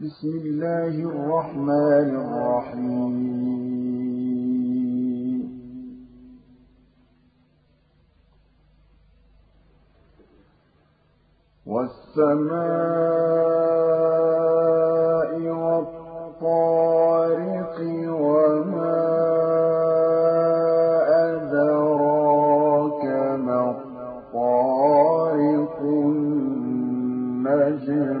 بسم الله الرحمن الرحيم. والسماء والطارق وما أدراك ما الطارق النجم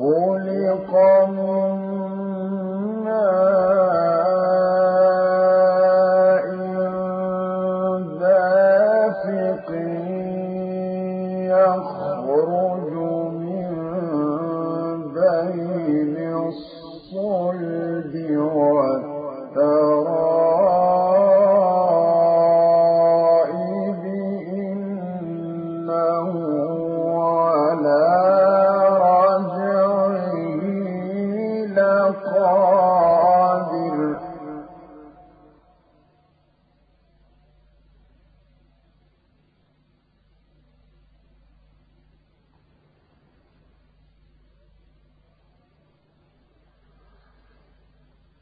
خلق من ماء دافق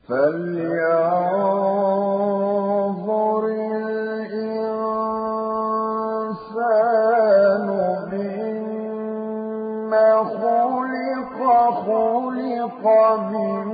فلينظر الإنسان مما خلق خلق من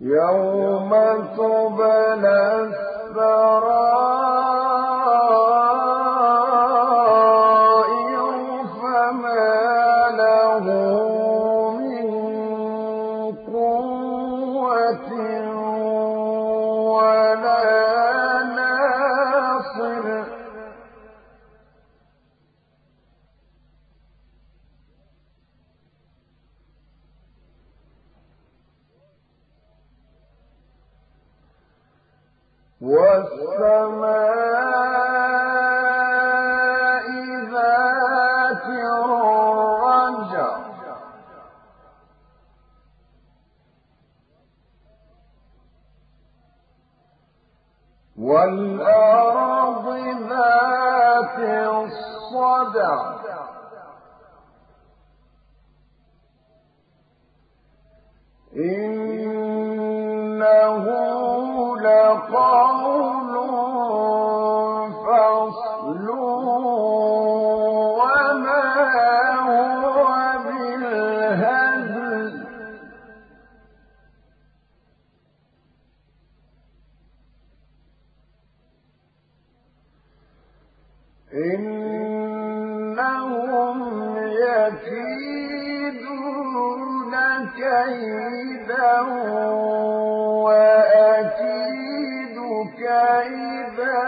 يوم تبلى والسماء ذات الرجع. والأرض ذات الصدع. إنه إنهم يكيدون كيدا وأكيد كيدا